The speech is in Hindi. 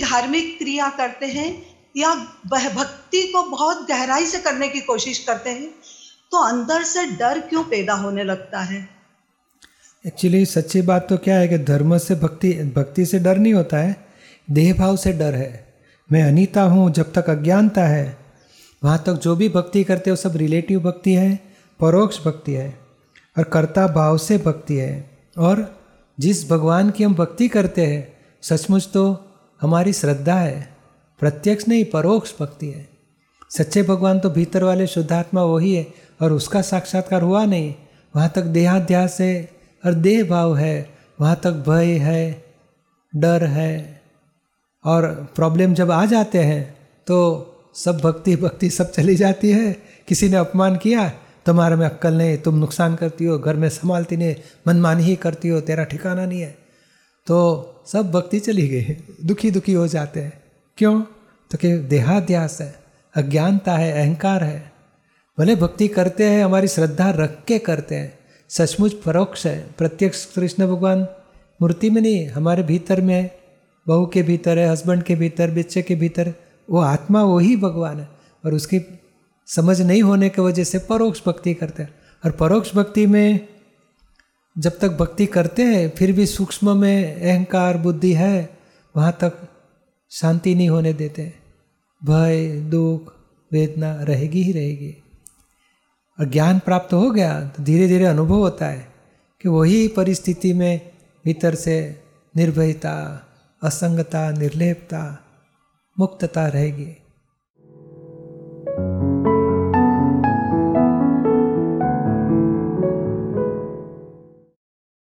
धार्मिक क्रिया करते हैं या भक्ति को बहुत गहराई से करने की कोशिश करते हैं तो अंदर से डर क्यों पैदा होने लगता है? एक्चुअली सच्ची बात तो क्या है कि धर्म से भक्ति भक्ति से डर नहीं होता है देह भाव से डर है। मैं अनिता हूँ, जब तक अज्ञानता है, वहाँ तक जो भी भक्ति करते हो सब रिलेटिव भक्ति है, परोक्ष भक्ति है, और कर्ता भाव से भक्ति है। और जिस भगवान की हम भक्ति करते हैं, सचमुच तो हमारी श्रद्धा है, प्रत्यक्ष नहीं, परोक्ष भक्ति है। सच्चे भगवान तो भीतर वाले शुद्धात्मा वही है, और उसका साक्षात्कार हुआ नहीं। वहाँ तक देहाध्यास है, और देह भाव है। वहाँ तक भय है, डर है, और प्रॉब्लम जब आ जाते हैं तो सब भक्ति भक्ति सब चली जाती है। किसी ने अपमान किया, तुम्हारे में अक्कल नहीं, तुम नुकसान करती हो, घर में संभालती नहीं, मनमानी ही करती हो, तेरा ठिकाना नहीं है। तो सब भक्ति चली गई है, दुखी दुखी हो जाते हैं। क्यों? तो कि देहाध्यास है, अज्ञानता है, अहंकार है। भले भक्ति करते हैं, हमारी श्रद्धा रख के करते हैं। सचमुच परोक्ष है, प्रत्यक्ष कृष्ण भगवान मूर्ति में नहीं, हमारे भीतर में है। बहू के भीतर है, हस्बैंड के भीतर, बच्चे के भीतर, वो आत्मा वही भगवान है। और उसकी समझ नहीं होने की वजह से परोक्ष भक्ति करते हैं। और परोक्ष भक्ति में जब तक भक्ति करते हैं, फिर भी सूक्ष्म में अहंकार बुद्धि है, वहाँ तक शांति नहीं होने देते। भय, दुख, वेदना रहेगी ही रहेगी। और ज्ञान प्राप्त हो गया तो धीरे धीरे अनुभव होता है कि वही परिस्थिति में भीतर से निर्भयता, असंगता, निर्लेपता, मुक्तता रहेगी।